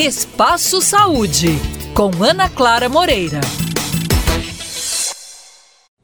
Espaço Saúde, com Ana Clara Moreira.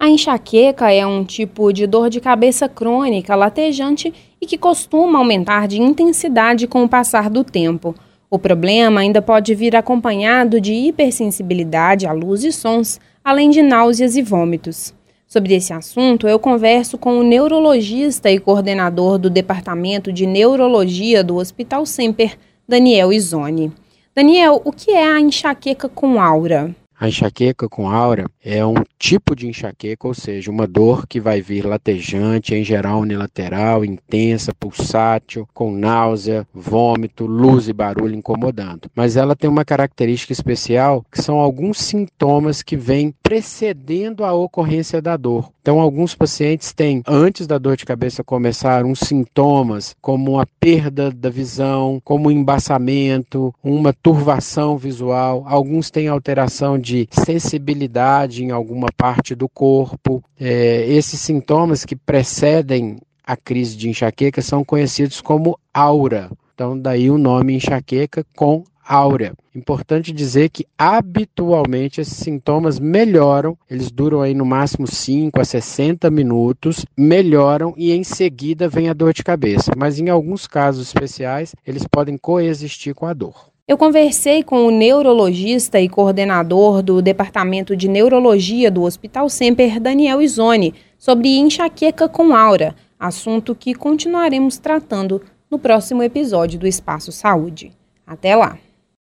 A enxaqueca é um tipo de dor de cabeça crônica, latejante e que costuma aumentar de intensidade com o passar do tempo. O problema ainda pode vir acompanhado de hipersensibilidade à luz e sons, além de náuseas e vômitos. Sobre esse assunto, eu converso com o neurologista e coordenador do Departamento de Neurologia do Hospital Semper, Daniel Izone. Daniel, o que é a enxaqueca com aura? A enxaqueca com aura é um tipo de enxaqueca, ou seja, uma dor que vai vir latejante, em geral unilateral, intensa, pulsátil, com náusea, vômito, luz e barulho incomodando. Mas ela tem uma característica especial, que são alguns sintomas que vêm precedendo a ocorrência da dor. Então, alguns pacientes têm, antes da dor de cabeça começar, uns sintomas como a perda da visão, como um embaçamento, uma turvação visual. Alguns têm alteração de sensibilidade em alguma parte do corpo. É, esses sintomas que precedem a crise de enxaqueca são conhecidos como aura. Então, daí o nome enxaqueca com áurea. Importante dizer que habitualmente esses sintomas melhoram, eles duram aí no máximo 5 a 60 minutos, melhoram e em seguida vem a dor de cabeça, mas em alguns casos especiais eles podem coexistir com a dor. Eu conversei com o neurologista e coordenador do Departamento de Neurologia do Hospital Semper, Daniel Izone, sobre enxaqueca com aura, assunto que continuaremos tratando no próximo episódio do Espaço Saúde. Até lá!